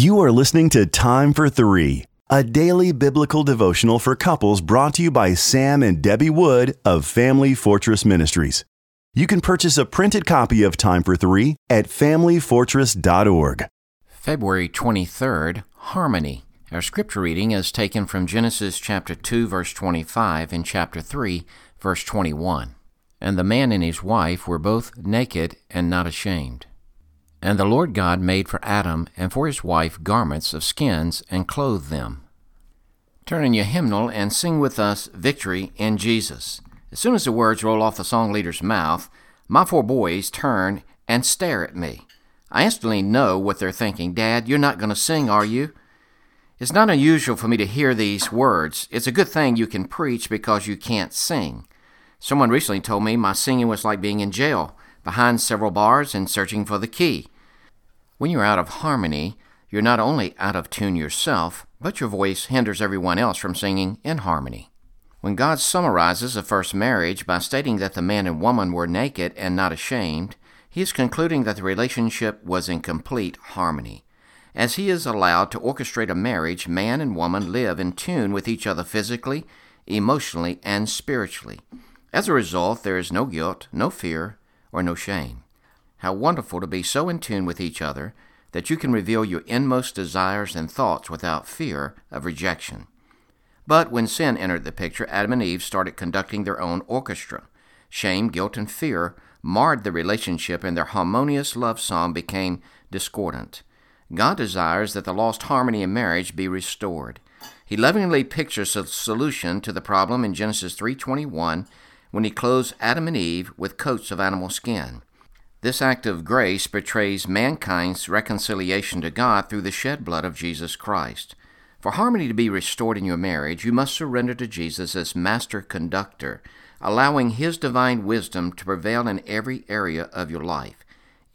You are listening to Time for Three, a daily biblical devotional for couples brought to you by Sam and Debbie Wood of Family Fortress Ministries. You can purchase a printed copy of Time for Three at FamilyFortress.org. February 23rd, Harmony. Our scripture reading is taken from Genesis chapter 2, verse 25, and chapter 3, verse 21. And the man and his wife were both naked and not ashamed. And the Lord God made for Adam and for his wife garments of skins and clothed them. Turn in your hymnal and sing with us Victory in Jesus. As soon as the words roll off the song leader's mouth, my four boys turn and stare at me. I instantly know what they're thinking. Dad, you're not going to sing, are you? It's not unusual for me to hear these words. It's a good thing you can preach because you can't sing. Someone recently told me my singing was like being in jail, behind several bars and searching for the key. When you're out of harmony, you're not only out of tune yourself, but your voice hinders everyone else from singing in harmony. When God summarizes the first marriage by stating that the man and woman were naked and not ashamed, he is concluding that the relationship was in complete harmony. As he is allowed to orchestrate a marriage, man and woman live in tune with each other physically, emotionally, and spiritually. As a result, there is no guilt, no fear, or no shame. How wonderful to be so in tune with each other that you can reveal your inmost desires and thoughts without fear of rejection. But when sin entered the picture, Adam and Eve started conducting their own orchestra. Shame, guilt, and fear marred the relationship, and their harmonious love song became discordant. God desires that the lost harmony in marriage be restored. He lovingly pictures a solution to the problem in Genesis 3:21 when he clothes Adam and Eve with coats of animal skin. This act of grace betrays mankind's reconciliation to God through the shed blood of Jesus Christ. For harmony to be restored in your marriage, you must surrender to Jesus as master conductor, allowing His divine wisdom to prevail in every area of your life.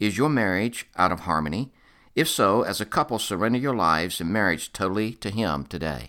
Is your marriage out of harmony? If so, as a couple, surrender your lives and marriage totally to Him today.